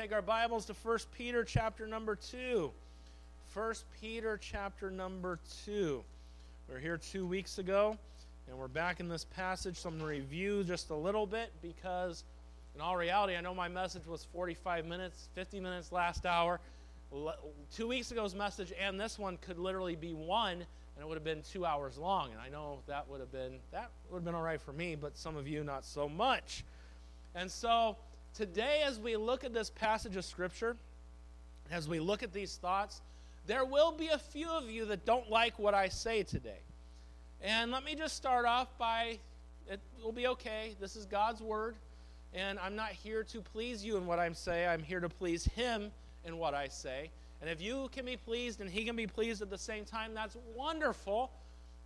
Take our Bibles to 1 Peter chapter number 2. 1 Peter chapter number 2. We were here two weeks ago, and we're back in this passage. So I'm going to review just a little bit because, in all reality, I know my message was 45 minutes, 50 minutes last hour. Two weeks ago's message and this one could literally be one, and it would have been two hours long. And I know that would have been that would have been all right for me, but some of you not so much. And so today, as we look at this passage of Scripture, as we look at these thoughts, there will be a few of you that don't like what I say today. And let me just start off by it will be okay. This is God's word, and I'm not here to please you in what I'm saying. I'm here to please Him in what I say. And if you can be pleased and He can be pleased at the same time, that's wonderful.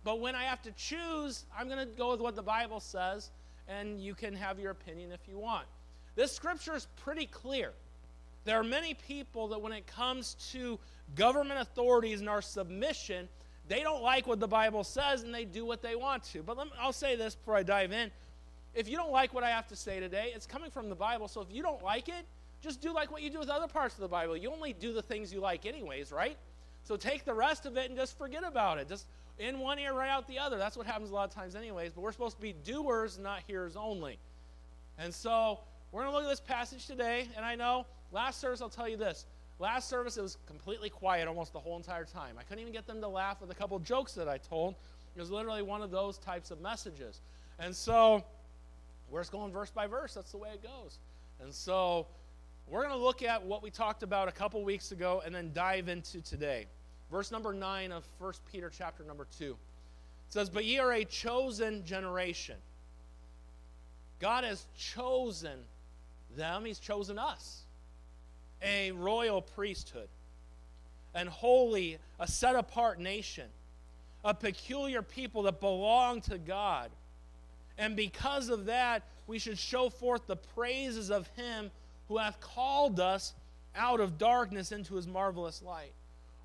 But when I have to choose, I'm going to go with what the Bible says, and you can have your opinion if you want. This scripture is pretty clear. There are many people that, when it comes to government authorities and our submission, they don't like what the Bible says and they do what they want to. But me, I'll say this before I dive in. If you don't like what I have to say today, it's coming from the Bible. So if you don't like it, just do like what you do with other parts of the Bible. You only do the things you like, anyways, right? So take the rest of it and just forget about it. Just in one ear, right out the other. That's what happens a lot of times, anyways. But we're supposed to be doers, not hearers only. And so we're going to look at this passage today. And I know last service, I'll tell you this. Last service, it was completely quiet almost the whole entire time. I couldn't even get them to laugh with a couple jokes that I told. It was literally one of those types of messages. And so we're just going verse by verse. That's the way it goes. And so we're going to look at what we talked about a couple weeks ago and then dive into today. Verse number 9 of 1 Peter chapter number 2. It says, But ye are a chosen generation. God has chosen them, He's chosen us. A royal priesthood, and holy, a set apart nation, a peculiar people that belong to God. And because of that, we should show forth the praises of Him who hath called us out of darkness into His marvelous light.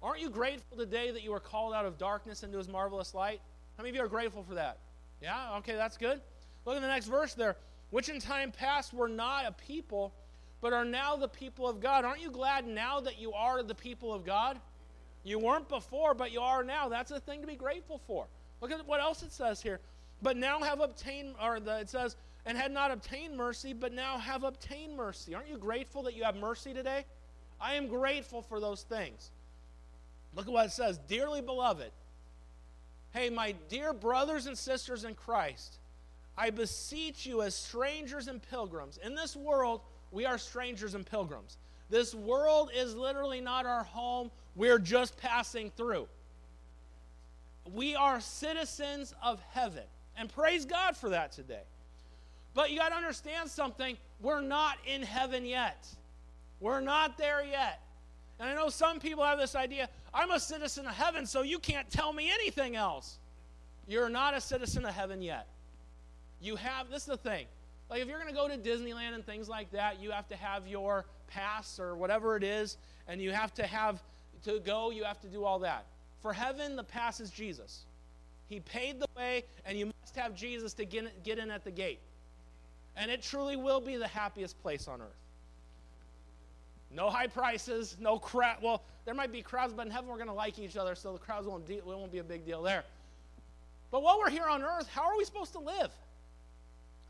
Aren't you grateful today that you were called out of darkness into His marvelous light? How many of you are grateful for that? Yeah? Okay, that's good. Look at the next verse there. Which in time past were not a people, but are now the people of God. Aren't you glad now that you are the people of God? You weren't before, but you are now. That's a thing to be grateful for. Look at what else it says here. But now have obtained, or the, it says, and had not obtained mercy, but now have obtained mercy. Aren't you grateful that you have mercy today? I am grateful for those things. Look at what it says Dearly beloved, hey, my dear brothers and sisters in Christ, I beseech you as strangers and pilgrims. In this world, we are strangers and pilgrims. This world is literally not our home, we're just passing through. We are citizens of heaven. And praise God for that today. But you got to understand something. We're not in heaven yet. We're not there yet. And I know some people have this idea I'm a citizen of heaven, so you can't tell me anything else. You're not a citizen of heaven yet. You have, this is the thing. Like if you're going to go to Disneyland and things like that, you have to have your pass or whatever it is, and you have to have, to go, you have to do all that. For heaven, the pass is Jesus. He paid the way, and you must have Jesus to get, get in at the gate. And it truly will be the happiest place on earth. No high prices, no crowd. Well, there might be crowds, but in heaven we're going to like each other, so the crowds won't, de- won't be a big deal there. But while we're here on earth, how are we supposed to live?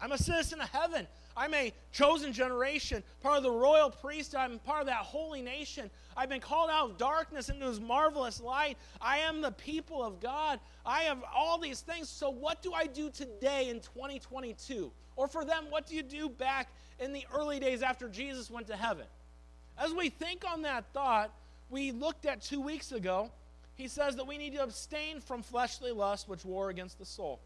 I'm a citizen of heaven. I'm a chosen generation, part of the royal priesthood. I'm part of that holy nation. I've been called out of darkness into his marvelous light. I am the people of God. I have all these things. So, what do I do today in 2022? Or for them, what do you do back in the early days after Jesus went to heaven? As we think on that thought, we looked at two weeks ago, he says that we need to abstain from fleshly lust which war against the soul.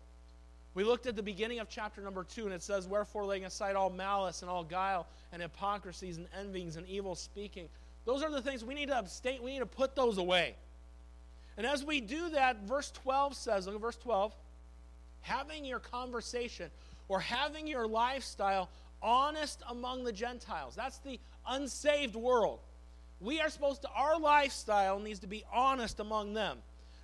We looked at the beginning of chapter number two, and it says, Wherefore, laying aside all malice and all guile and hypocrisies and envyings and evil speaking. Those are the things we need to abstain, we need to put those away. And as we do that, verse 12 says, look at verse 12, having your conversation or having your lifestyle honest among the Gentiles. That's the unsaved world. We are supposed to, our lifestyle needs to be honest among them.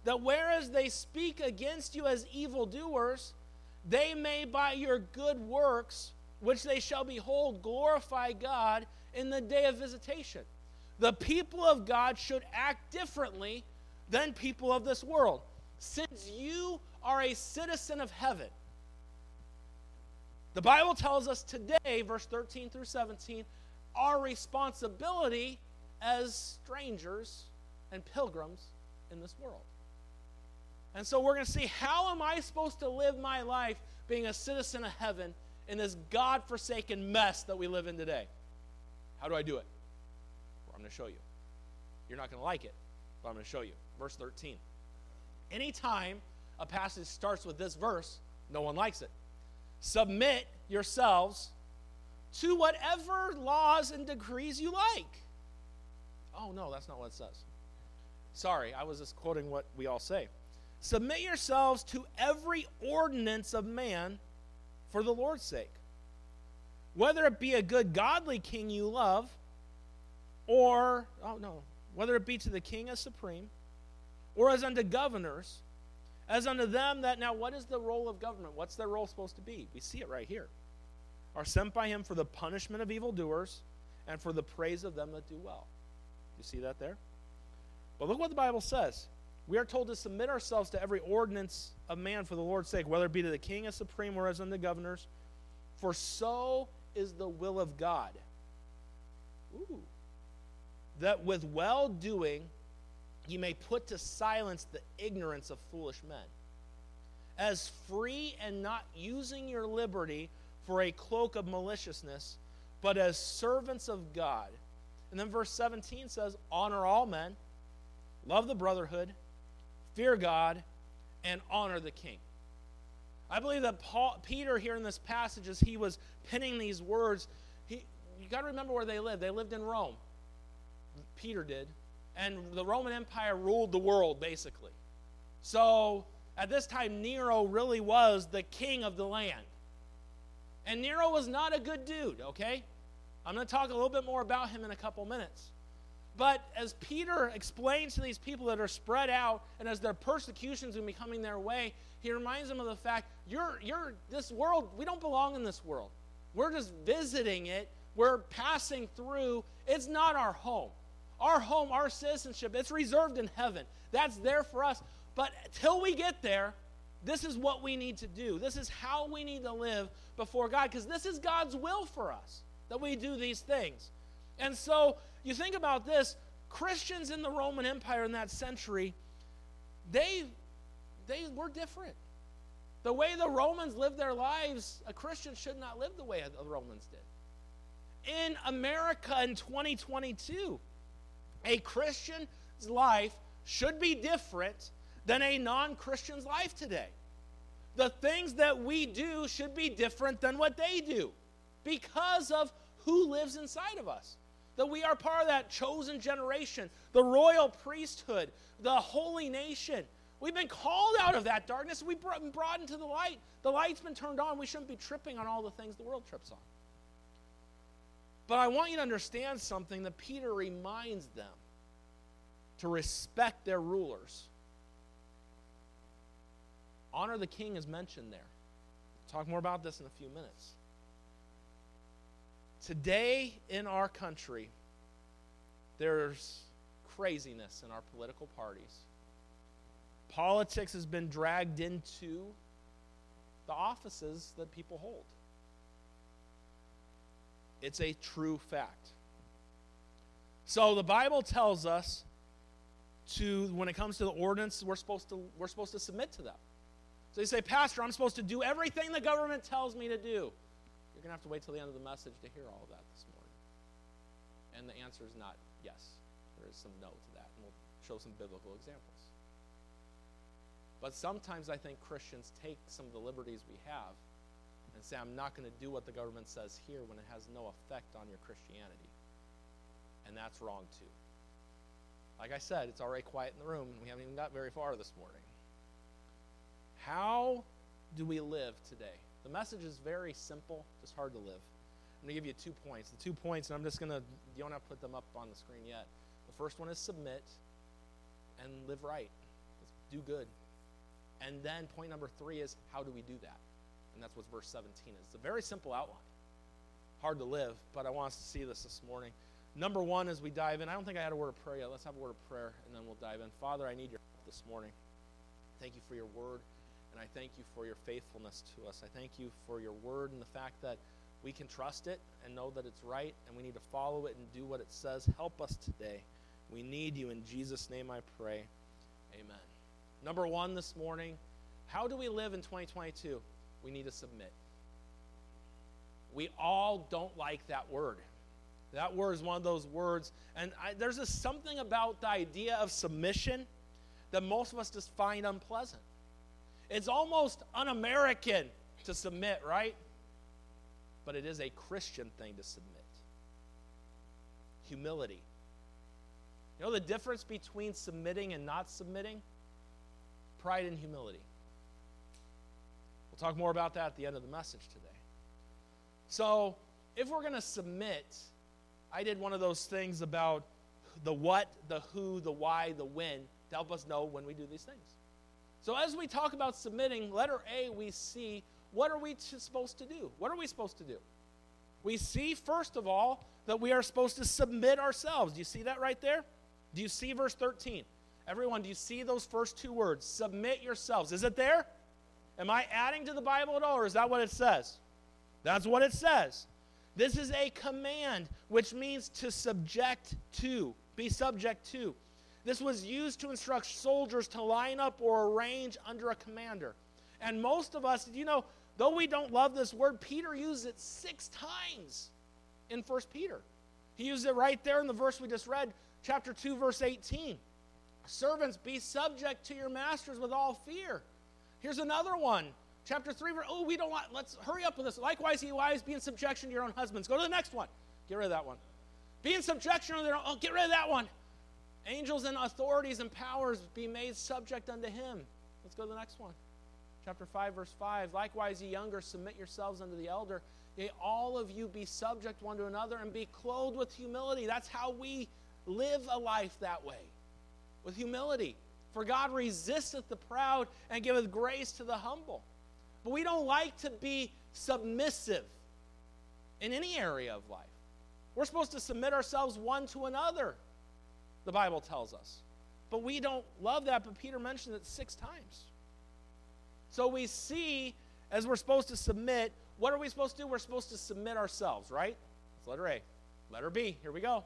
That whereas they speak against you as evildoers, they may by your good works, which they shall behold, glorify God in the day of visitation. The people of God should act differently than people of this world. Since you are a citizen of heaven, the Bible tells us today, verse 13 through 17, our responsibility as strangers and pilgrims in this world. And so we're going to see how am I supposed to live my life being a citizen of heaven in this God forsaken mess that we live in today? How do I do it? Well, I'm going to show you. You're not going to like it, but I'm going to show you. Verse 13. Anytime a passage starts with this verse, no one likes it. Submit yourselves to whatever laws and decrees you like. Oh, no, that's not what it says. Sorry, I was just quoting what we all say. Submit yourselves to every ordinance of man for the Lord's sake. Whether it be a good, godly king you love, or, oh no, whether it be to the king as supreme, or as unto governors, as unto them that. Now, what is the role of government? What's their role supposed to be? We see it right here. Are sent by him for the punishment of evildoers and for the praise of them that do well. You see that there? But look what the Bible says. We are told to submit ourselves to every ordinance of man for the Lord's sake, whether it be to the king as supreme or as unto governors, for so is the will of God. Ooh. That with well doing you may put to silence the ignorance of foolish men. As free and not using your liberty for a cloak of maliciousness, but as servants of God. And then verse 17 says, Honor all men, love the brotherhood, fear God, and honor the king. I believe that Paul, Peter, here in this passage, as he was penning these words, he, you got to remember where they lived. They lived in Rome. Peter did and the Roman Empire ruled the world, basically. So at this time, Nero really was the king of the land. And Nero was not a good dude, okay? I'm going to talk a little bit more about him in a couple minutes. But as Peter explains to these people that are spread out, and as their persecutions are becoming their way, he reminds them of the fact you're, you're this world, we don't belong in this world. We're just visiting it, we're passing through. It's not our home. Our home, our citizenship, it's reserved in heaven. That's there for us. But till we get there, this is what we need to do. This is how we need to live before God because this is God's will for us that we do these things. And so you think about this Christians in the Roman Empire in that century, they, they were different. The way the Romans lived their lives, a Christian should not live the way the Romans did. In America in 2022, a Christian's life should be different than a non Christian's life today. The things that we do should be different than what they do because of who lives inside of us. That we are part of that chosen generation, the royal priesthood, the holy nation. We've been called out of that darkness. We've been brought into the light. The light's been turned on. We shouldn't be tripping on all the things the world trips on. But I want you to understand something that Peter reminds them to respect their rulers. Honor the king is mentioned there. We'll talk more about this in a few minutes. Today in our country, there's craziness in our political parties. Politics has been dragged into the offices that people hold. It's a true fact. So the Bible tells us to when it comes to the ordinance, we're supposed to we're supposed to submit to them. So you say, Pastor, I'm supposed to do everything the government tells me to do. You're gonna have to wait till the end of the message to hear all of that this morning. And the answer is not yes. There is some no to that, and we'll show some biblical examples. But sometimes I think Christians take some of the liberties we have and say, I'm not going to do what the government says here when it has no effect on your Christianity. And that's wrong too. Like I said, it's already quiet in the room, and we haven't even got very far this morning. How do we live today? The message is very simple, just hard to live. I'm going to give you two points. The two points, and I'm just going to, you don't have to put them up on the screen yet. The first one is submit and live right, do good. And then point number three is how do we do that? And that's what verse 17 is. It's a very simple outline. hard to live, but I want us to see this this morning. Number one, as we dive in, I don't think I had a word of prayer yet. Let's have a word of prayer, and then we'll dive in. Father, I need your help this morning. Thank you for your word, and I thank you for your faithfulness to us. I thank you for your word and the fact that we can trust it and know that it's right, and we need to follow it and do what it says. Help us today. We need you. In Jesus' name I pray. Amen. Number one this morning how do we live in 2022? We need to submit. We all don't like that word. That word is one of those words, and I, there's a, something about the idea of submission that most of us just find unpleasant. It's almost un American to submit, right? But it is a Christian thing to submit. Humility. You know the difference between submitting and not submitting? Pride and humility. We'll talk more about that at the end of the message today. So, if we're going to submit, I did one of those things about the what, the who, the why, the when to help us know when we do these things. So, as we talk about submitting, letter A, we see what are we supposed to do? What are we supposed to do? We see, first of all, that we are supposed to submit ourselves. Do you see that right there? Do you see verse 13? Everyone, do you see those first two words? Submit yourselves. Is it there? Am I adding to the Bible at all, or is that what it says? That's what it says. This is a command, which means to subject to, be subject to. This was used to instruct soldiers to line up or arrange under a commander. And most of us, you know, though we don't love this word, Peter used it six times in 1 Peter. He used it right there in the verse we just read, chapter 2, verse 18. Servants, be subject to your masters with all fear. Here's another one. Chapter 3, oh, we don't want, let's hurry up with this. Likewise, ye wives, be in subjection to your own husbands. Go to the next one. Get rid of that one. Be in subjection to their own, oh, get rid of that one. Angels and authorities and powers be made subject unto him. Let's go to the next one. Chapter 5, verse 5. Likewise, ye younger, submit yourselves unto the elder. Yea, all of you be subject one to another and be clothed with humility. That's how we live a life that way, with humility. For God resisteth the proud and giveth grace to the humble. But we don't like to be submissive in any area of life. We're supposed to submit ourselves one to another, the Bible tells us. But we don't love that, but Peter mentioned it six times. So we see, as we're supposed to submit, what are we supposed to do? We're supposed to submit ourselves, right? It's letter A. Letter B, here we go.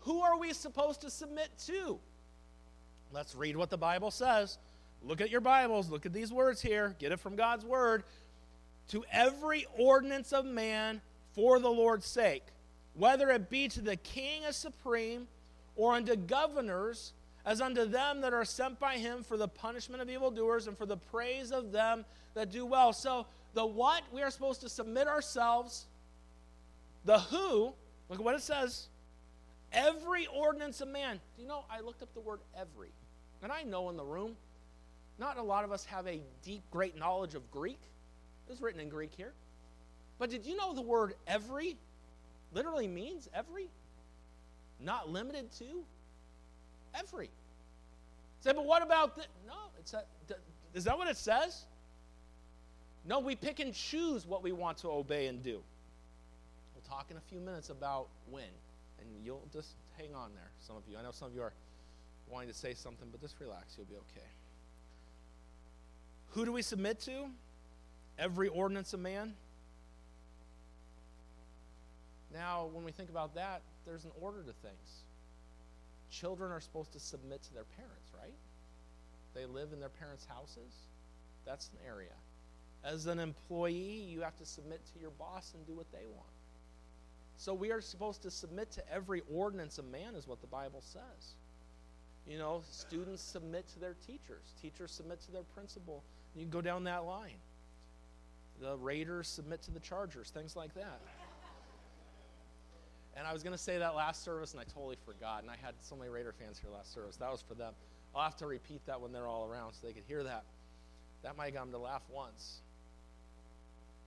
Who are we supposed to submit to? Let's read what the Bible says. Look at your Bibles. Look at these words here. Get it from God's Word. To every ordinance of man for the Lord's sake, whether it be to the king as supreme, or unto governors, as unto them that are sent by him for the punishment of evildoers and for the praise of them that do well. So, the what, we are supposed to submit ourselves. The who, look at what it says. Every ordinance of man. Do you know, I looked up the word every. And I know in the room, not a lot of us have a deep, great knowledge of Greek. It's written in Greek here. But did you know the word every literally means every? Not limited to? Every. Say, but what about the. No, it's a, is that what it says? No, we pick and choose what we want to obey and do. We'll talk in a few minutes about when. And you'll just hang on there, some of you. I know some of you are wanting to say something, but just relax. You'll be okay. Who do we submit to? Every ordinance of man. Now, when we think about that, there's an order to things. Children are supposed to submit to their parents, right? They live in their parents' houses. That's an area. As an employee, you have to submit to your boss and do what they want. So we are supposed to submit to every ordinance of man, is what the Bible says. You know, students submit to their teachers, teachers submit to their principal, you can go down that line. The Raiders submit to the Chargers, things like that. And I was going to say that last service, and I totally forgot. And I had so many Raider fans here last service. That was for them. I'll have to repeat that when they're all around so they could hear that. That might get them to laugh once.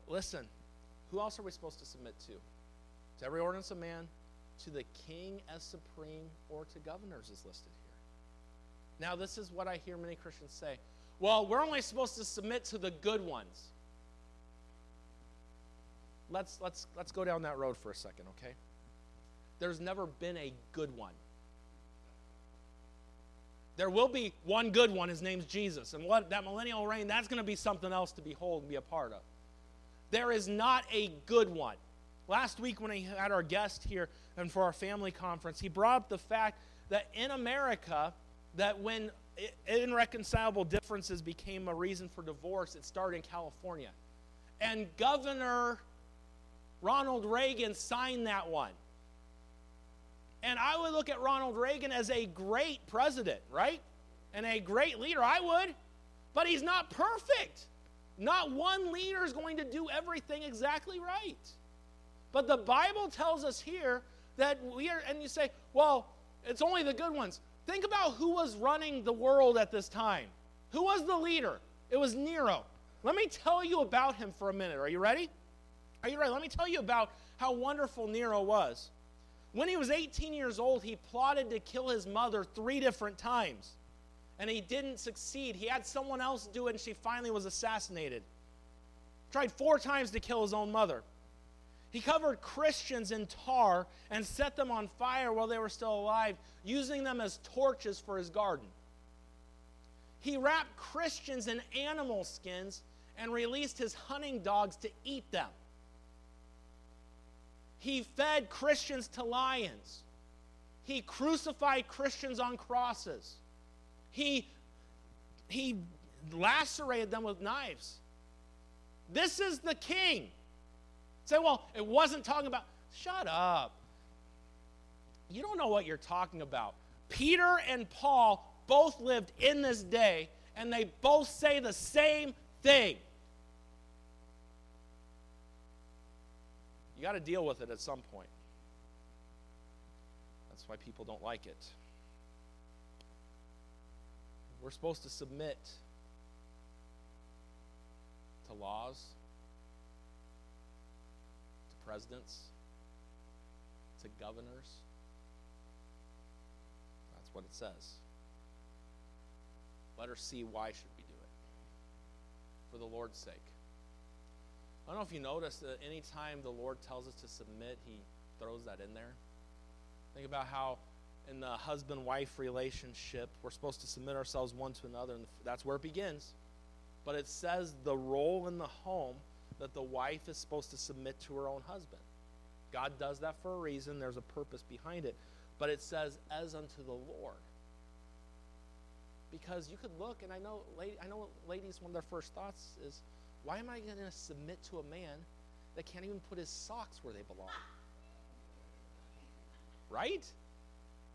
Listen, who else are we supposed to submit to? To every ordinance of man, to the king as supreme, or to governors is listed here. Now, this is what I hear many Christians say well, we're only supposed to submit to the good ones. let's let's let's go down that road for a second, okay? There's never been a good one. There will be one good one. His name's Jesus. And what that millennial reign, that's going to be something else to behold and be a part of. There is not a good one. Last week, when I had our guest here and for our family conference, he brought up the fact that in America, that when irreconcilable differences became a reason for divorce, it started in California. And Governor Ronald Reagan signed that one. And I would look at Ronald Reagan as a great president, right? And a great leader. I would. But he's not perfect. Not one leader is going to do everything exactly right. But the Bible tells us here that we are, and you say, well, it's only the good ones. Think about who was running the world at this time. Who was the leader? It was Nero. Let me tell you about him for a minute. Are you ready? Are you ready? Let me tell you about how wonderful Nero was. When he was 18 years old, he plotted to kill his mother three different times. And he didn't succeed. He had someone else do it, and she finally was assassinated. Tried four times to kill his own mother. He covered Christians in tar and set them on fire while they were still alive, using them as torches for his garden. He wrapped Christians in animal skins and released his hunting dogs to eat them. He fed Christians to lions. He crucified Christians on crosses. He, he lacerated them with knives. This is the king. Say, well, it wasn't talking about. Shut up. You don't know what you're talking about. Peter and Paul both lived in this day, and they both say the same thing. You got to deal with it at some point. That's why people don't like it. We're supposed to submit to laws, to presidents, to governors. That's what it says. Let her see why should we do it. For the Lord's sake. I don't know if you noticed that anytime the Lord tells us to submit, he throws that in there. Think about how in the husband wife relationship, we're supposed to submit ourselves one to another, and that's where it begins. But it says the role in the home that the wife is supposed to submit to her own husband. God does that for a reason, there's a purpose behind it. But it says, as unto the Lord. Because you could look, and I know, I know ladies, one of their first thoughts is, why am I going to submit to a man that can't even put his socks where they belong? Right?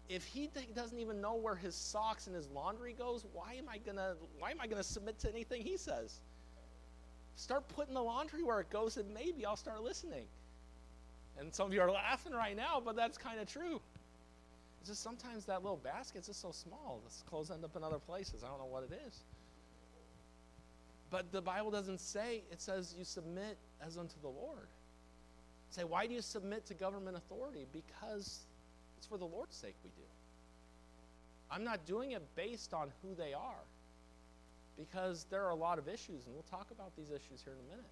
If he doesn't even know where his socks and his laundry goes, why am I gonna why am I gonna submit to anything he says? Start putting the laundry where it goes, and maybe I'll start listening. And some of you are laughing right now, but that's kind of true. It's just sometimes that little basket's just so small. The clothes end up in other places. I don't know what it is. But the Bible doesn't say, it says you submit as unto the Lord. Say, why do you submit to government authority? Because it's for the Lord's sake we do. I'm not doing it based on who they are because there are a lot of issues, and we'll talk about these issues here in a minute.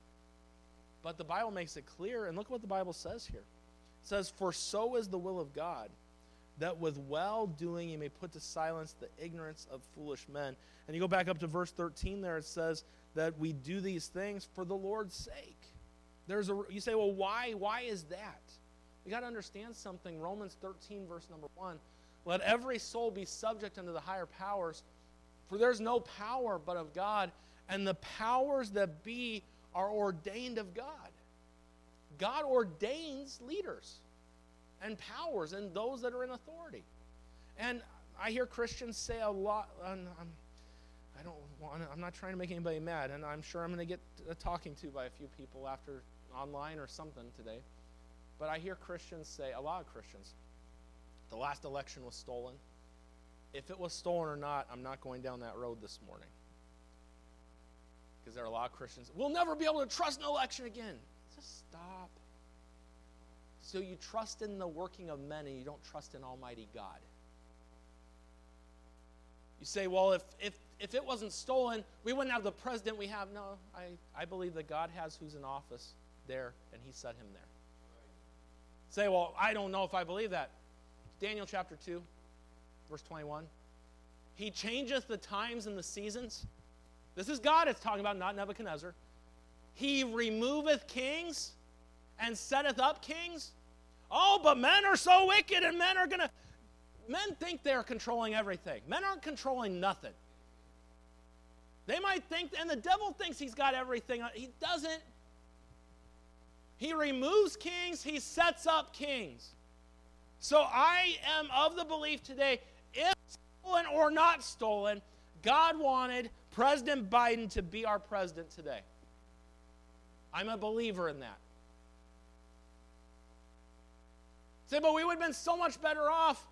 But the Bible makes it clear, and look what the Bible says here. It says, For so is the will of God, that with well doing you may put to silence the ignorance of foolish men. And you go back up to verse 13 there, it says that we do these things for the Lord's sake. There's a you say, well, why? Why is that? We got to understand something. Romans 13, verse number 1. Let every soul be subject unto the higher powers for there's no power but of God, and the powers that be are ordained of God. God ordains leaders and powers and those that are in authority. And I hear Christians say a lot, I don't want to, I'm not trying to make anybody mad, and I'm sure I'm going to get uh, talking to by a few people after online or something today. But I hear Christians say, a lot of Christians, the last election was stolen if it was stolen or not, I'm not going down that road this morning. Because there are a lot of Christians, we'll never be able to trust an election again. Just stop. So you trust in the working of men and you don't trust in Almighty God. You say, well, if, if, if it wasn't stolen, we wouldn't have the president we have. No, I, I believe that God has who's in office there and he set him there. Say, well, I don't know if I believe that. Daniel chapter 2, verse 21. He changeth the times and the seasons. This is God it's talking about, not Nebuchadnezzar. He removeth kings and setteth up kings. Oh, but men are so wicked and men are going to. Men think they're controlling everything. Men aren't controlling nothing. They might think, and the devil thinks he's got everything. He doesn't. He removes kings, he sets up kings. So I am of the belief today if stolen or not stolen, God wanted President Biden to be our president today. I'm a believer in that. Say, but we would have been so much better off.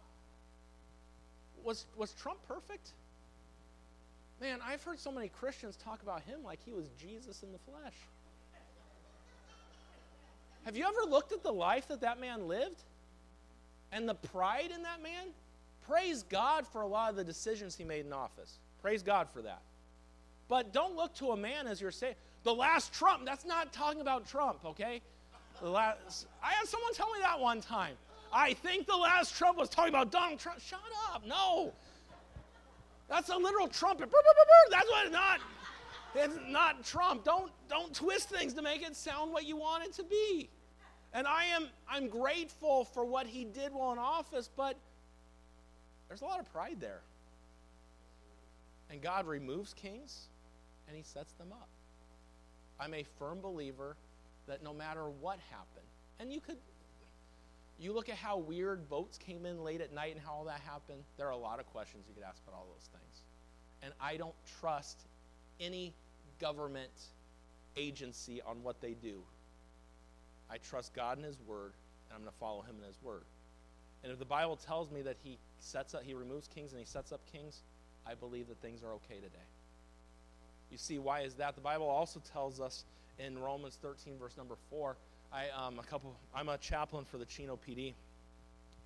Was, was Trump perfect? Man, I've heard so many Christians talk about him like he was Jesus in the flesh. Have you ever looked at the life that that man lived? And the pride in that man? Praise God for a lot of the decisions he made in office. Praise God for that. But don't look to a man as you're saying. The last Trump, that's not talking about Trump, okay? The last, I had someone tell me that one time. I think the last Trump was talking about Donald Trump. Shut up. No. That's a literal trumpet. That's what not. It's not Trump. Don't don't twist things to make it sound what you want it to be. And I am I'm grateful for what he did while in office, but there's a lot of pride there. And God removes kings and he sets them up. I'm a firm believer that no matter what happened, and you could you look at how weird votes came in late at night and how all that happened, there are a lot of questions you could ask about all those things. And I don't trust any government agency on what they do. I trust God and His Word, and I'm going to follow Him in His Word. And if the Bible tells me that He sets up, He removes kings and He sets up kings, I believe that things are okay today. You see, why is that? The Bible also tells us in Romans 13, verse number 4, I um, a couple. I'm a chaplain for the Chino PD,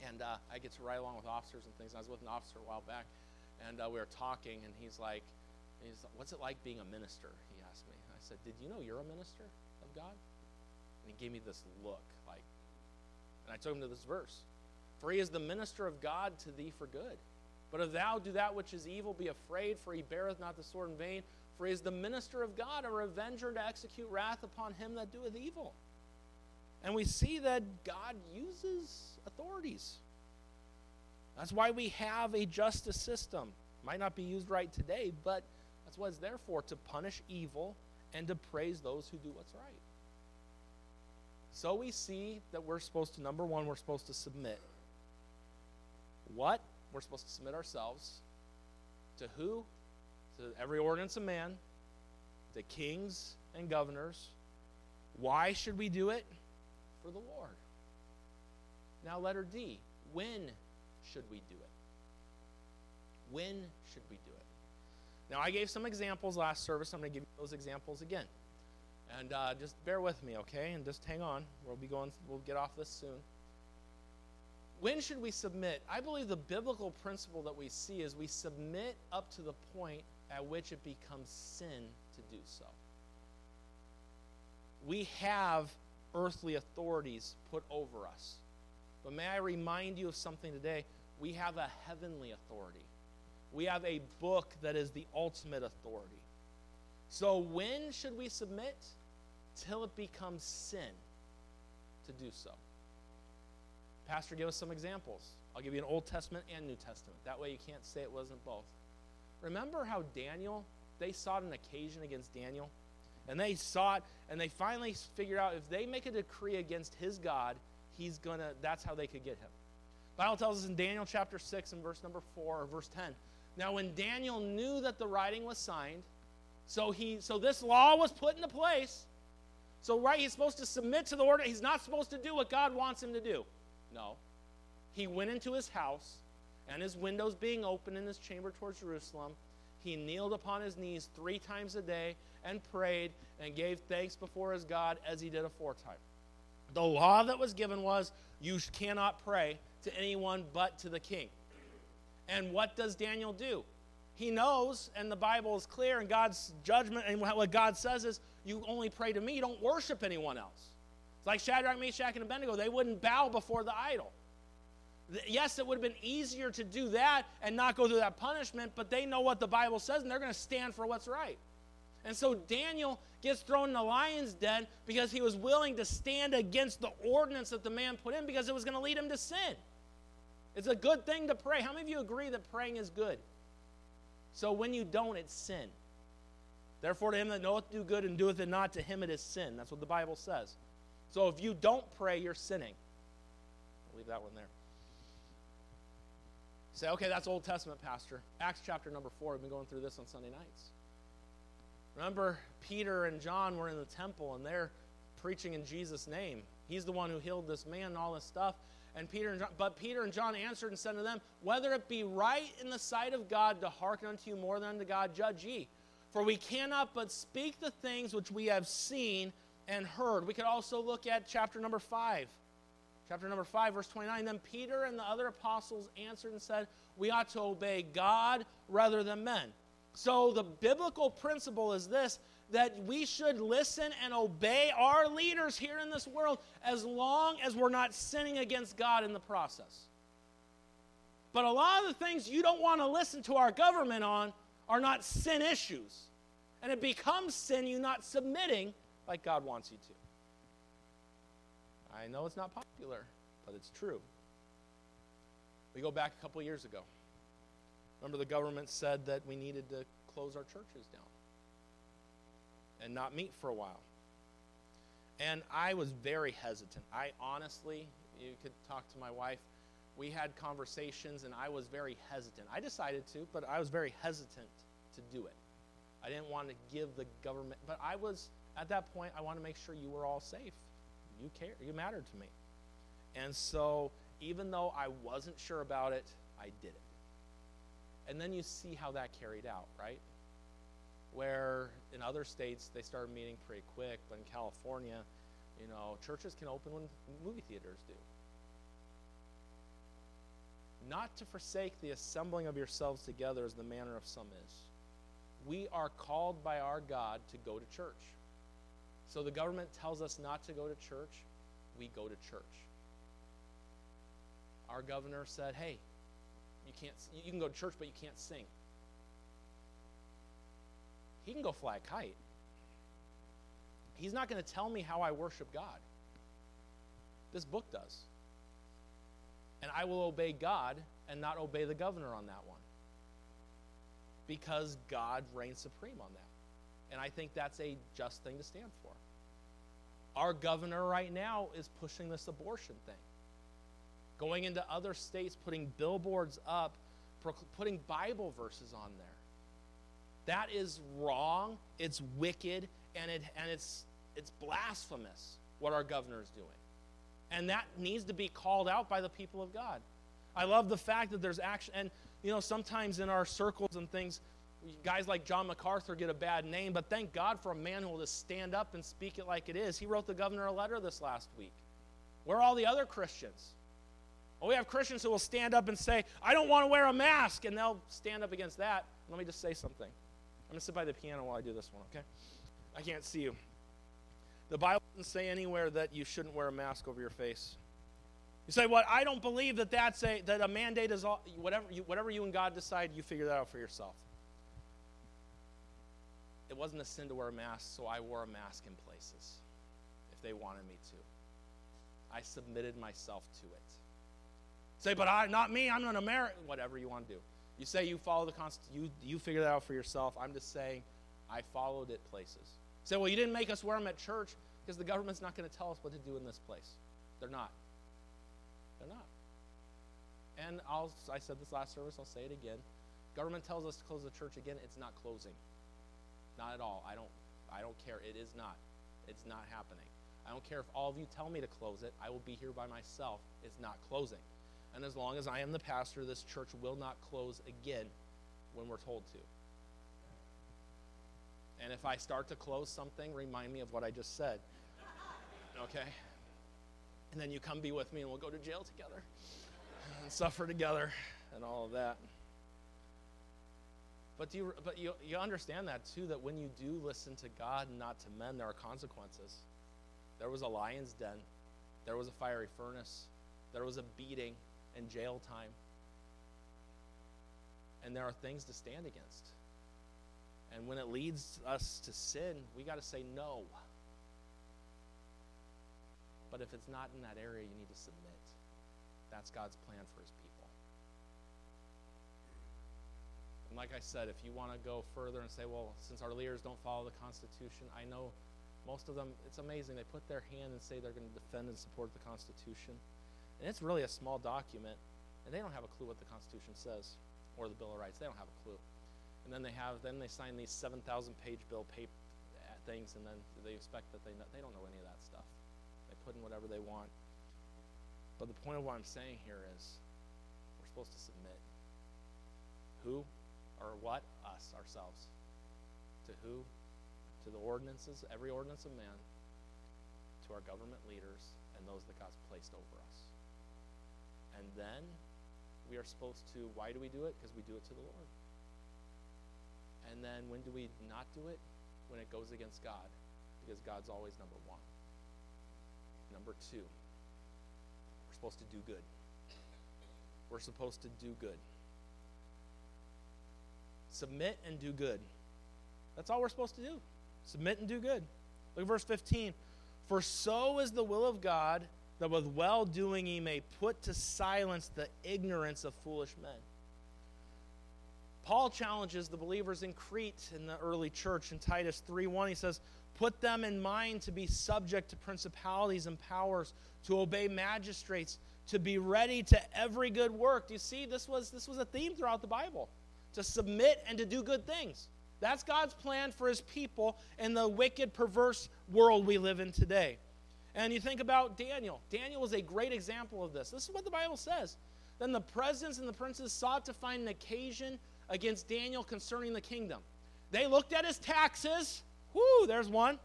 and uh, I get to ride along with officers and things. And I was with an officer a while back, and uh, we were talking, and he's like, he's, "What's it like being a minister?" He asked me. I said, "Did you know you're a minister of God?" And he gave me this look, like, and I took him to this verse: "For he is the minister of God to thee for good." But if thou do that which is evil, be afraid, for he beareth not the sword in vain. For he is the minister of God, a revenger to execute wrath upon him that doeth evil. And we see that God uses authorities. That's why we have a justice system. Might not be used right today, but that's what it's there for to punish evil and to praise those who do what's right. So we see that we're supposed to, number one, we're supposed to submit. What? We're supposed to submit ourselves. To who? To every ordinance of man, to kings and governors. Why should we do it? For the Lord. Now, letter D. When should we do it? When should we do it? Now, I gave some examples last service. I'm going to give you those examples again. And uh, just bear with me, okay? And just hang on. We'll be going, we'll get off this soon. When should we submit? I believe the biblical principle that we see is we submit up to the point at which it becomes sin to do so. We have earthly authorities put over us. But may I remind you of something today? We have a heavenly authority. We have a book that is the ultimate authority. So when should we submit? Till it becomes sin to do so. Pastor, give us some examples. I'll give you an Old Testament and New Testament. That way you can't say it wasn't both. Remember how Daniel, they sought an occasion against Daniel? And they it, and they finally figured out if they make a decree against his God, he's gonna, that's how they could get him. Bible tells us in Daniel chapter 6 and verse number 4 or verse 10. Now, when Daniel knew that the writing was signed, so he so this law was put into place. So right, he's supposed to submit to the order. He's not supposed to do what God wants him to do. No. He went into his house, and his windows being open in his chamber towards Jerusalem, he kneeled upon his knees three times a day and prayed and gave thanks before his God as he did aforetime. The law that was given was you cannot pray to anyone but to the king. And what does Daniel do? He knows, and the Bible is clear, and God's judgment and what God says is you only pray to me, you don't worship anyone else. It's like Shadrach, Meshach, and Abednego. They wouldn't bow before the idol. Yes, it would have been easier to do that and not go through that punishment, but they know what the Bible says and they're going to stand for what's right. And so Daniel gets thrown in the lion's den because he was willing to stand against the ordinance that the man put in because it was going to lead him to sin. It's a good thing to pray. How many of you agree that praying is good? So when you don't, it's sin. Therefore, to him that knoweth do good and doeth it not, to him it is sin. That's what the Bible says. So if you don't pray, you're sinning. I'll leave that one there. Say, okay, that's Old Testament, Pastor. Acts chapter number four. We've been going through this on Sunday nights. Remember, Peter and John were in the temple and they're preaching in Jesus' name. He's the one who healed this man and all this stuff. And Peter and John, but Peter and John answered and said to them, Whether it be right in the sight of God to hearken unto you more than unto God, judge ye. For we cannot but speak the things which we have seen and heard. We could also look at chapter number 5. Chapter number 5, verse 29. Then Peter and the other apostles answered and said, We ought to obey God rather than men. So the biblical principle is this that we should listen and obey our leaders here in this world as long as we're not sinning against God in the process. But a lot of the things you don't want to listen to our government on are not sin issues. And it becomes sin you not submitting like God wants you to. I know it's not popular, but it's true. We go back a couple years ago. Remember, the government said that we needed to close our churches down and not meet for a while. And I was very hesitant. I honestly, you could talk to my wife, we had conversations and I was very hesitant. I decided to, but I was very hesitant to do it. I didn't want to give the government, but I was, at that point, I wanted to make sure you were all safe. You care, you mattered to me. And so, even though I wasn't sure about it, I did it. And then you see how that carried out, right? Where in other states they started meeting pretty quick, but in California, you know, churches can open when movie theaters do. Not to forsake the assembling of yourselves together as the manner of some is. We are called by our God to go to church. So the government tells us not to go to church, we go to church. Our governor said, hey, you can't you can go to church but you can't sing. He can go fly a kite. He's not going to tell me how i worship god. This book does. And i will obey god and not obey the governor on that one. Because god reigns supreme on that. And i think that's a just thing to stand for our governor right now is pushing this abortion thing going into other states, putting billboards up, putting Bible verses on there. That is wrong, it's wicked, and, it, and it's, it's blasphemous what our governor is doing. And that needs to be called out by the people of God. I love the fact that there's action, and you know, sometimes in our circles and things, guys like John MacArthur get a bad name, but thank God for a man who will just stand up and speak it like it is. He wrote the governor a letter this last week. Where are all the other Christians? Well, we have Christians who will stand up and say, I don't want to wear a mask, and they'll stand up against that. Let me just say something. I'm going to sit by the piano while I do this one, okay? I can't see you. The Bible doesn't say anywhere that you shouldn't wear a mask over your face. You say, "What? I don't believe that that's a that a mandate is all, whatever you, whatever you and God decide. You figure that out for yourself." It wasn't a sin to wear a mask, so I wore a mask in places if they wanted me to. I submitted myself to it. Say, but I, not me, I'm an American. Whatever you want to do. You say you follow the Constitution, you, you figure that out for yourself. I'm just saying I followed it places. Say, well, you didn't make us wear them at church because the government's not going to tell us what to do in this place. They're not. They're not. And I'll, I said this last service, I'll say it again. Government tells us to close the church again, it's not closing. Not at all. I don't, I don't care. It is not. It's not happening. I don't care if all of you tell me to close it. I will be here by myself. It's not closing. And as long as I am the pastor, this church will not close again when we're told to. And if I start to close something, remind me of what I just said. Okay? And then you come be with me and we'll go to jail together and suffer together and all of that. But, do you, but you, you understand that too, that when you do listen to God and not to men, there are consequences. There was a lion's den. There was a fiery furnace. There was a beating and jail time. And there are things to stand against. And when it leads us to sin, we got to say no. But if it's not in that area, you need to submit. That's God's plan for his people. And like I said, if you want to go further and say, well, since our leaders don't follow the Constitution, I know most of them, it's amazing. They put their hand and say they're going to defend and support the Constitution. And it's really a small document, and they don't have a clue what the Constitution says or the Bill of Rights. They don't have a clue. And then they have, then they sign these 7,000 page bill paper uh, things, and then they expect that they know, they don't know any of that stuff. They put in whatever they want. But the point of what I'm saying here is we're supposed to submit. Who or what? Us, ourselves. To who? To the ordinances, every ordinance of man, to our government leaders, and those that God's placed over us. And then we are supposed to, why do we do it? Because we do it to the Lord. And then when do we not do it? When it goes against God, because God's always number one. Number two, we're supposed to do good. We're supposed to do good. Submit and do good. That's all we're supposed to do. Submit and do good. Look at verse 15. For so is the will of God that with well doing he may put to silence the ignorance of foolish men. Paul challenges the believers in Crete in the early church in Titus 3:1 he says put them in mind to be subject to principalities and powers to obey magistrates to be ready to every good work. Do you see this was this was a theme throughout the Bible to submit and to do good things. That's God's plan for his people in the wicked perverse world we live in today. And you think about Daniel. Daniel is a great example of this. This is what the Bible says. Then the presidents and the princes sought to find an occasion against Daniel concerning the kingdom. They looked at his taxes. Whoo, there's one.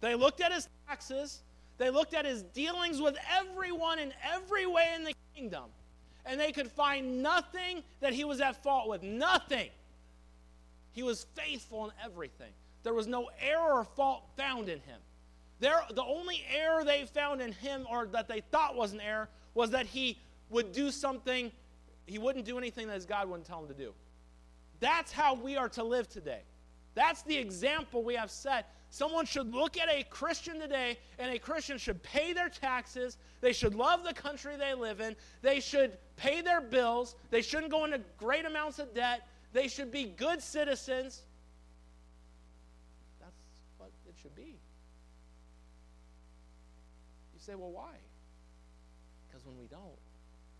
They looked at his taxes. They looked at his dealings with everyone in every way in the kingdom. And they could find nothing that he was at fault with. Nothing. He was faithful in everything. There was no error or fault found in him. There, the only error they found in him, or that they thought was an error, was that he would do something, he wouldn't do anything that his God wouldn't tell him to do. That's how we are to live today. That's the example we have set. Someone should look at a Christian today, and a Christian should pay their taxes. They should love the country they live in. They should pay their bills. They shouldn't go into great amounts of debt. They should be good citizens. That's what it should be. You say, well, why? Because when we don't,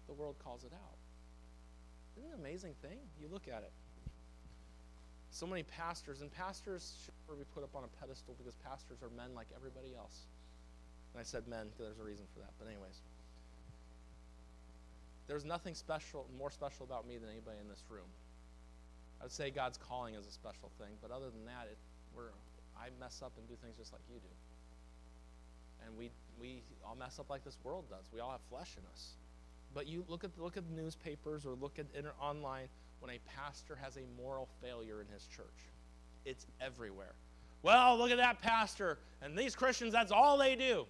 the world calls it out. Isn't it an amazing thing? You look at it so many pastors, and pastors should never be put up on a pedestal because pastors are men like everybody else. And I said men because there's a reason for that. But, anyways, there's nothing special, more special about me than anybody in this room. I would say God's calling is a special thing, but other than that, it, we're, I mess up and do things just like you do. And we, we all mess up like this world does. We all have flesh in us. But you look at, look at the newspapers or look at inter, online when a pastor has a moral failure in his church. It's everywhere. Well, look at that pastor, and these Christians, that's all they do.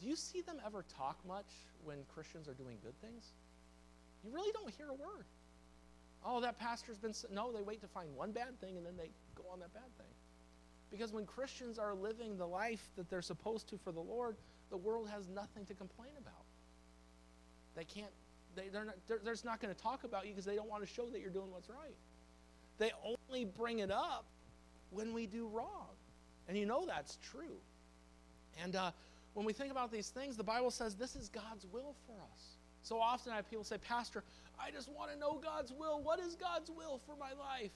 Do you see them ever talk much when Christians are doing good things? You really don't hear a word. Oh, that pastor's been. No, they wait to find one bad thing and then they go on that bad thing. Because when Christians are living the life that they're supposed to for the Lord, the world has nothing to complain about. They can't they, they're not, they're, they're just not going to talk about you because they don't want to show that you're doing what's right. They only bring it up when we do wrong. And you know that's true. And uh, when we think about these things, the Bible says this is God's will for us. So often I have people say, Pastor, I just want to know God's will. What is God's will for my life?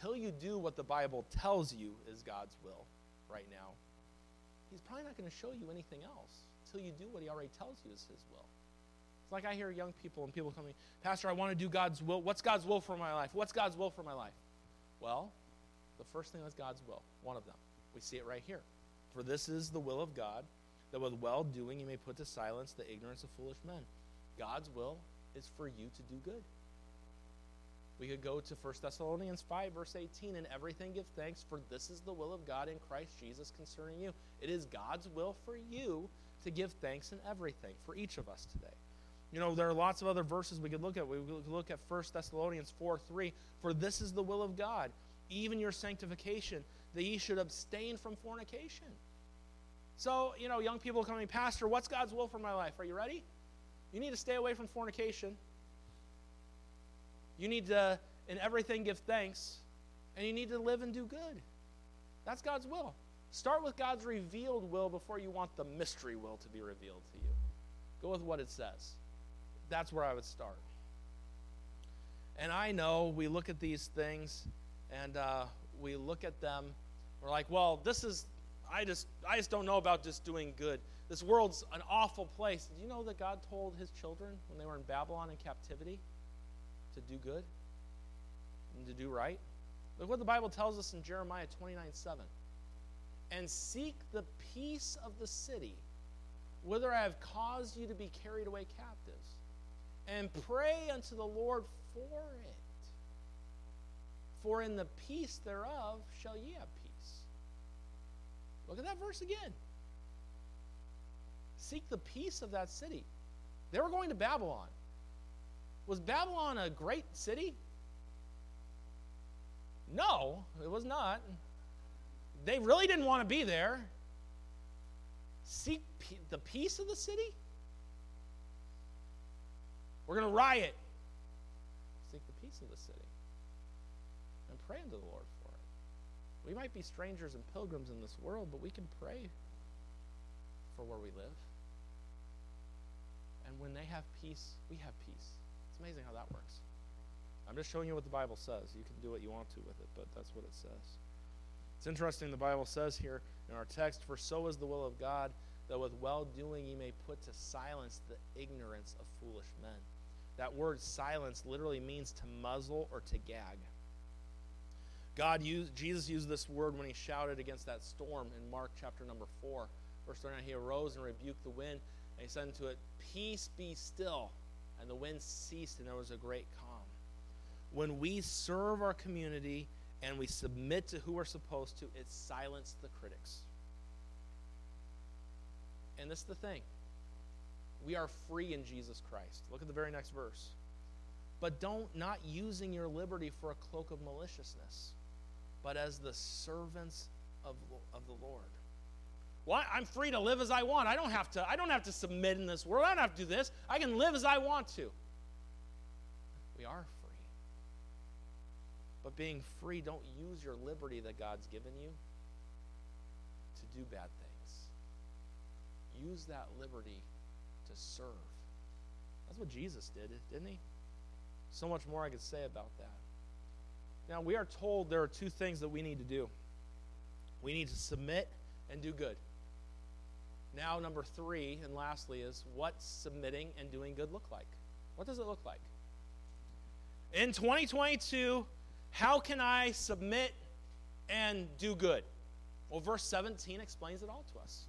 Till you do what the Bible tells you is God's will right now, He's probably not going to show you anything else until you do what he already tells you is his will. It's like I hear young people and people coming, Pastor, I want to do God's will. What's God's will for my life? What's God's will for my life? Well, the first thing is God's will, one of them. We see it right here. For this is the will of God, that with well doing you may put to silence the ignorance of foolish men. God's will is for you to do good. We could go to 1 Thessalonians 5, verse 18, and everything give thanks, for this is the will of God in Christ Jesus concerning you. It is God's will for you to give thanks in everything, for each of us today. You know, there are lots of other verses we could look at. We could look at 1 Thessalonians 4 3. For this is the will of God, even your sanctification, that ye should abstain from fornication. So, you know, young people coming, Pastor, what's God's will for my life? Are you ready? You need to stay away from fornication. You need to, in everything, give thanks. And you need to live and do good. That's God's will. Start with God's revealed will before you want the mystery will to be revealed to you. Go with what it says. That's where I would start. And I know we look at these things and uh, we look at them. We're like, well, this is, I just, I just don't know about just doing good. This world's an awful place. Did you know that God told his children when they were in Babylon in captivity to do good and to do right? Look what the Bible tells us in Jeremiah 29 7. And seek the peace of the city, whither I have caused you to be carried away captives, and pray unto the Lord for it. For in the peace thereof shall ye have peace. Look at that verse again. Seek the peace of that city. They were going to Babylon. Was Babylon a great city? No, it was not. They really didn't want to be there. Seek the peace of the city? We're going to riot. Seek the peace of the city and pray unto the Lord for it. We might be strangers and pilgrims in this world, but we can pray for where we live. And when they have peace, we have peace. It's amazing how that works. I'm just showing you what the Bible says. You can do what you want to with it, but that's what it says. It's interesting, the Bible says here in our text, For so is the will of God, that with well doing ye may put to silence the ignorance of foolish men. That word silence literally means to muzzle or to gag. God used, Jesus used this word when he shouted against that storm in Mark chapter number 4. Verse 39, he arose and rebuked the wind, and he said unto it, Peace be still. And the wind ceased, and there was a great calm. When we serve our community and we submit to who we're supposed to, it silences the critics. And this is the thing we are free in Jesus Christ. Look at the very next verse. But don't not using your liberty for a cloak of maliciousness, but as the servants of, of the Lord. Well, I'm free to live as I want. I don't have to, I don't have to submit in this world. I don't have to do this. I can live as I want to. We are free. But being free, don't use your liberty that God's given you to do bad things. Use that liberty to serve. That's what Jesus did, didn't he? So much more I could say about that. Now, we are told there are two things that we need to do we need to submit and do good. Now, number three, and lastly, is what submitting and doing good look like? What does it look like? In 2022, how can I submit and do good? Well, verse 17 explains it all to us.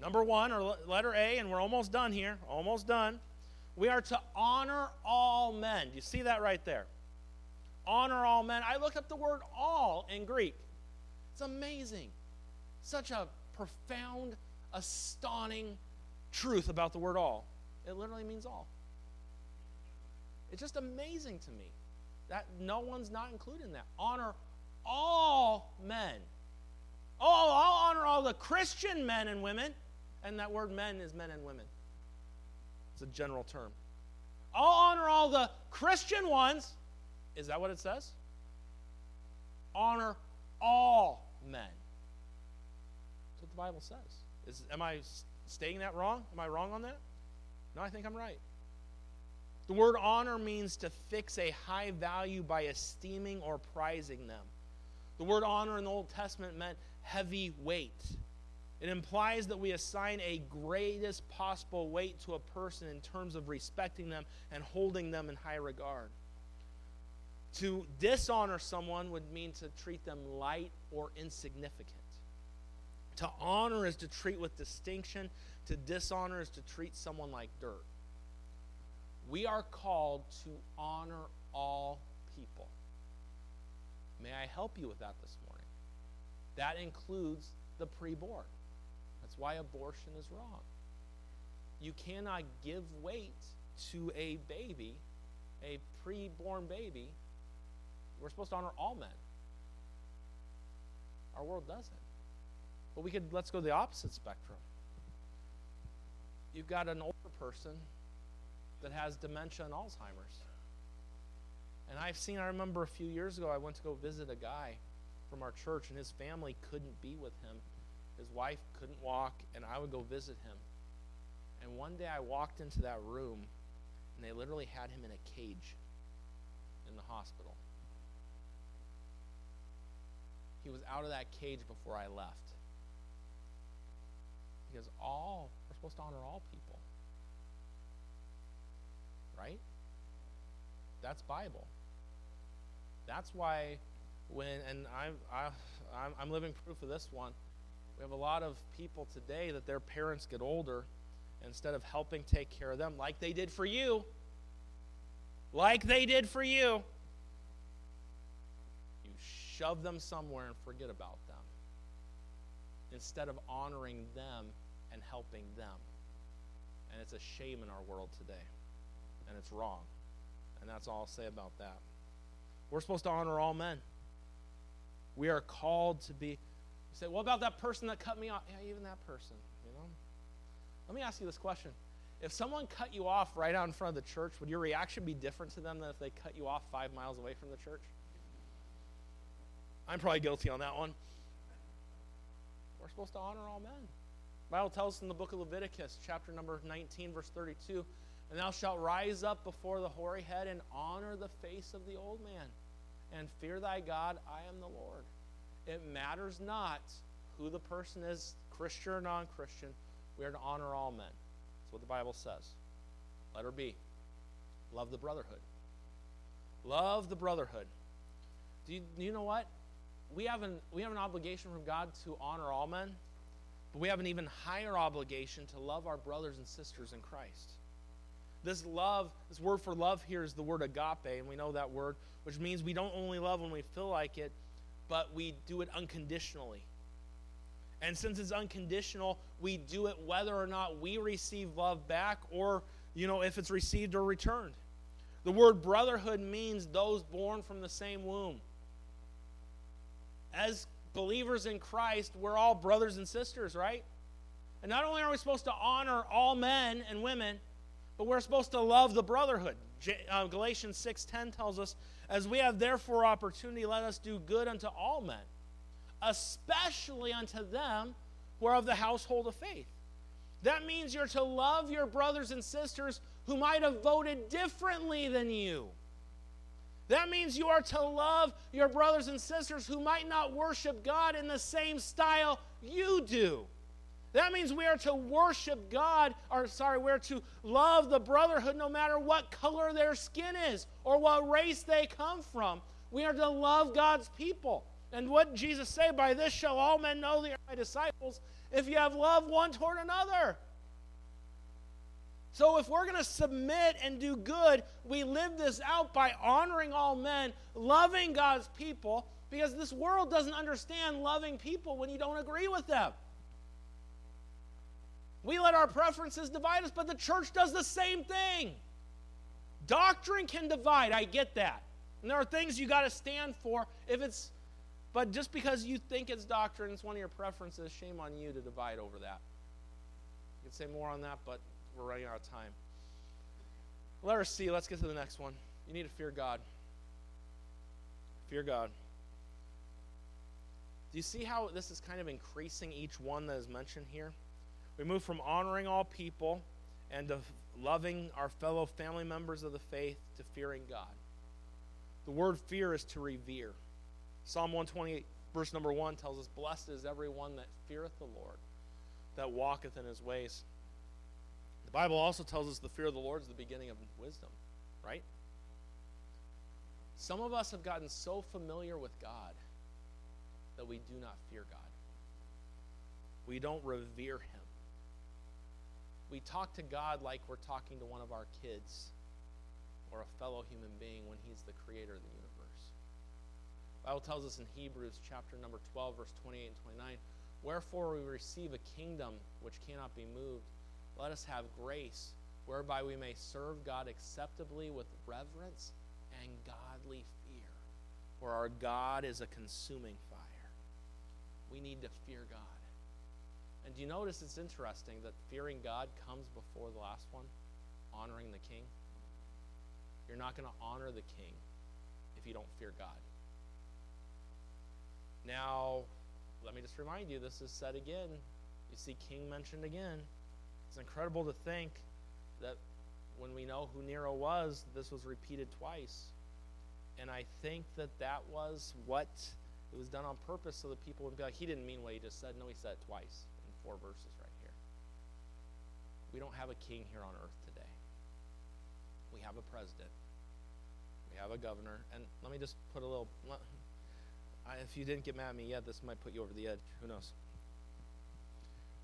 Number one, or letter A, and we're almost done here, almost done. We are to honor all men. Do you see that right there? Honor all men. I looked up the word all in Greek. It's amazing. Such a profound, astounding truth about the word all. It literally means all. It's just amazing to me that no one's not included in that. Honor all men. Oh, I'll honor all the Christian men and women. And that word men is men and women. It's a general term. I'll honor all the Christian ones. Is that what it says? Honor all men. That's what the Bible says. Is, am I stating that wrong? Am I wrong on that? No, I think I'm right. The word honor means to fix a high value by esteeming or prizing them. The word honor in the Old Testament meant heavy weight. It implies that we assign a greatest possible weight to a person in terms of respecting them and holding them in high regard. To dishonor someone would mean to treat them light or insignificant. To honor is to treat with distinction, to dishonor is to treat someone like dirt. We are called to honor all people. May I help you with that this morning? That includes the preborn. That's why abortion is wrong. You cannot give weight to a baby, a preborn baby. We're supposed to honor all men. Our world doesn't. But we could let's go the opposite spectrum. You've got an older person that has dementia and Alzheimer's. And I've seen, I remember a few years ago, I went to go visit a guy from our church, and his family couldn't be with him. His wife couldn't walk, and I would go visit him. And one day I walked into that room, and they literally had him in a cage in the hospital. He was out of that cage before I left. Because all, we're supposed to honor all people. Right? That's Bible. That's why when, and I'm, I, I'm, I'm living proof of this one. We have a lot of people today that their parents get older, instead of helping take care of them like they did for you, like they did for you, you shove them somewhere and forget about them instead of honoring them and helping them. And it's a shame in our world today. And it's wrong. And that's all I'll say about that. We're supposed to honor all men. We are called to be. You say, what about that person that cut me off? Yeah, even that person, you know? Let me ask you this question. If someone cut you off right out in front of the church, would your reaction be different to them than if they cut you off five miles away from the church? I'm probably guilty on that one. We're supposed to honor all men. The Bible tells us in the book of Leviticus, chapter number 19, verse 32, and thou shalt rise up before the hoary head and honor the face of the old man, and fear thy God, I am the Lord. It matters not who the person is, Christian or non Christian, we are to honor all men. That's what the Bible says. Letter B love the brotherhood. Love the brotherhood. Do you, do you know what? We have, an, we have an obligation from God to honor all men, but we have an even higher obligation to love our brothers and sisters in Christ. This love, this word for love here is the word agape, and we know that word, which means we don't only love when we feel like it, but we do it unconditionally. And since it's unconditional, we do it whether or not we receive love back or, you know, if it's received or returned. The word brotherhood means those born from the same womb. As believers in Christ, we're all brothers and sisters, right? And not only are we supposed to honor all men and women, but we're supposed to love the brotherhood. Uh, Galatians 6:10 tells us, "As we have therefore opportunity, let us do good unto all men." especially unto them who are of the household of faith. That means you're to love your brothers and sisters who might have voted differently than you. That means you are to love your brothers and sisters who might not worship God in the same style you do. That means we are to worship God, or sorry, we're to love the brotherhood no matter what color their skin is or what race they come from. We are to love God's people. And what Jesus say? By this shall all men know that you're my disciples if you have love one toward another. So, if we're going to submit and do good, we live this out by honoring all men, loving God's people, because this world doesn't understand loving people when you don't agree with them. We let our preferences divide us, but the church does the same thing. Doctrine can divide, I get that. And there are things you got to stand for if it's but just because you think it's doctrine, it's one of your preferences, shame on you to divide over that. You can say more on that, but we're running out of time. Let Letter C, let's get to the next one. You need to fear God. Fear God. Do you see how this is kind of increasing each one that is mentioned here? We move from honoring all people and of loving our fellow family members of the faith to fearing God. The word fear is to revere. Psalm 128, verse number 1 tells us, Blessed is everyone that feareth the Lord, that walketh in his ways. The Bible also tells us the fear of the Lord is the beginning of wisdom, right? Some of us have gotten so familiar with God that we do not fear God. We don't revere Him. We talk to God like we're talking to one of our kids or a fellow human being when he's the creator of the universe. The Bible tells us in Hebrews chapter number 12 verse 28 and 29, wherefore we receive a kingdom which cannot be moved. Let us have grace whereby we may serve God acceptably with reverence and godly fear. For our God is a consuming fire. We need to fear God. And do you notice it's interesting that fearing God comes before the last one, honoring the king? You're not going to honor the king if you don't fear God. Now, let me just remind you this is said again. You see king mentioned again. It's incredible to think that when we know who Nero was, this was repeated twice. And I think that that was what it was done on purpose so that people would be like, he didn't mean what he just said. No, he said it twice four verses right here. We don't have a king here on earth today. We have a president. We have a governor. And let me just put a little. If you didn't get mad at me yet, this might put you over the edge. Who knows?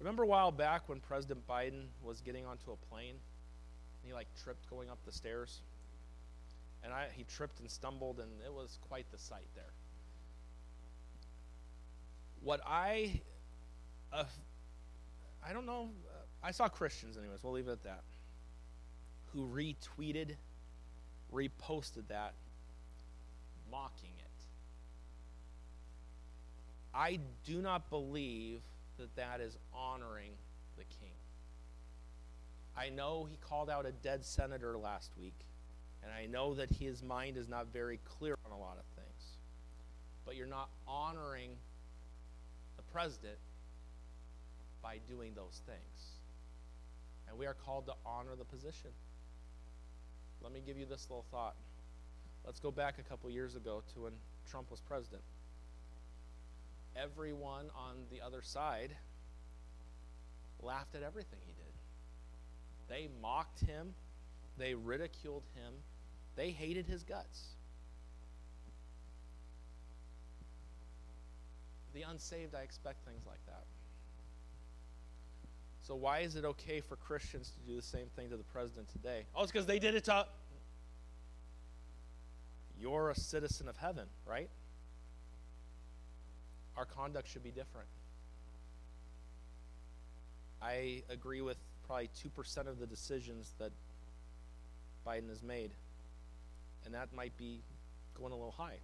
Remember a while back when President Biden was getting onto a plane? And he like tripped going up the stairs? And I, he tripped and stumbled, and it was quite the sight there. What I, uh, I don't know, uh, I saw Christians, anyways, we'll leave it at that, who retweeted, reposted that, mocking it. I do not believe that that is honoring the king. I know he called out a dead senator last week, and I know that his mind is not very clear on a lot of things. But you're not honoring the president by doing those things. And we are called to honor the position. Let me give you this little thought. Let's go back a couple years ago to when Trump was president everyone on the other side laughed at everything he did. They mocked him, they ridiculed him, they hated his guts. The unsaved, I expect things like that. So, why is it okay for Christians to do the same thing to the president today? Oh, it's because they did it to. You're a citizen of heaven, right? our conduct should be different. I agree with probably 2% of the decisions that Biden has made. And that might be going a little high.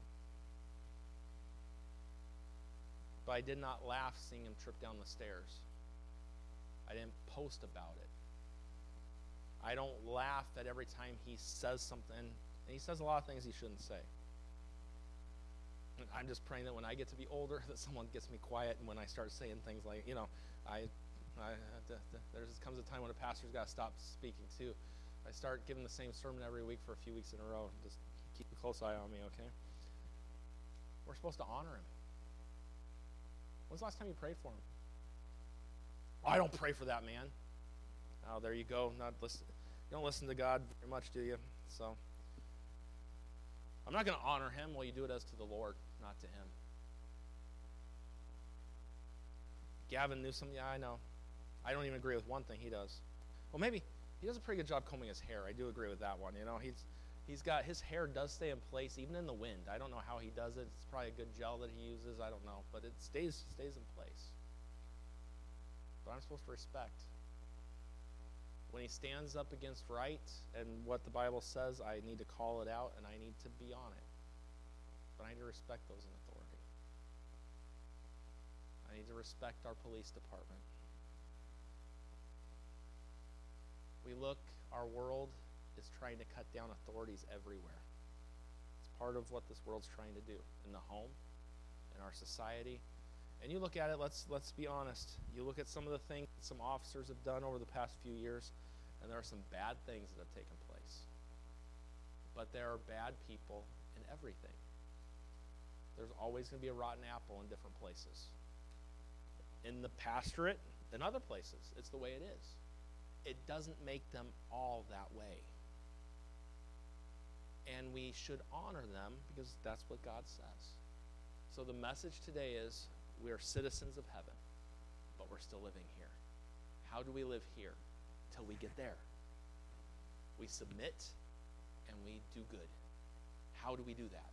But I did not laugh seeing him trip down the stairs. I didn't post about it. I don't laugh at every time he says something. And he says a lot of things he shouldn't say. I'm just praying that when I get to be older, that someone gets me quiet, and when I start saying things like, you know, I, I there comes a time when a pastor's got to stop speaking too. I start giving the same sermon every week for a few weeks in a row. Just keep a close eye on me, okay? We're supposed to honor him. When's the last time you prayed for him? I don't pray for that man. Oh, there you go. Not listen. You don't listen to God very much, do you? So. I'm not going to honor him. Well, you do it as to the Lord, not to him. Gavin Newsom, yeah, I know. I don't even agree with one thing he does. Well, maybe he does a pretty good job combing his hair. I do agree with that one. You know, he's he's got his hair does stay in place even in the wind. I don't know how he does it. It's probably a good gel that he uses. I don't know, but it stays stays in place. I'm supposed to respect when he stands up against right and what the Bible says, I need to call it out and I need to be on it. But I need to respect those in authority. I need to respect our police department. We look, our world is trying to cut down authorities everywhere. It's part of what this world's trying to do in the home, in our society. And you look at it, let's let's be honest. You look at some of the things some officers have done over the past few years, and there are some bad things that have taken place. But there are bad people in everything. There's always going to be a rotten apple in different places. In the pastorate in other places, it's the way it is. It doesn't make them all that way. And we should honor them because that's what God says. So the message today is we are citizens of heaven, but we're still living here. How do we live here? till we get there. We submit and we do good. How do we do that?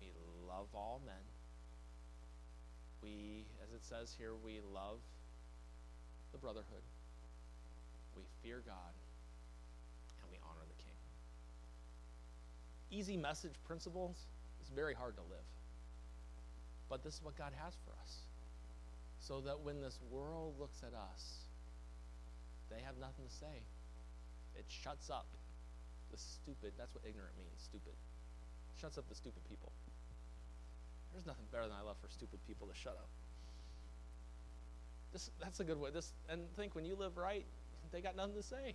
We love all men. We, as it says here, we love the brotherhood. We fear God and we honor the king. Easy message principles is very hard to live. But this is what God has for us. So that when this world looks at us, they have nothing to say. It shuts up the stupid. That's what ignorant means, stupid. Shuts up the stupid people. There's nothing better than I love for stupid people to shut up. This, that's a good way. This and think when you live right, they got nothing to say.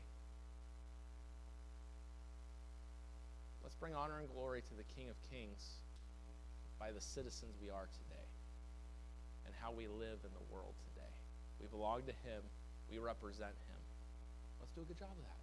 Let's bring honor and glory to the King of Kings by the citizens we are today and how we live in the world today. We belong to Him, we represent Him. Let's do a good job of that.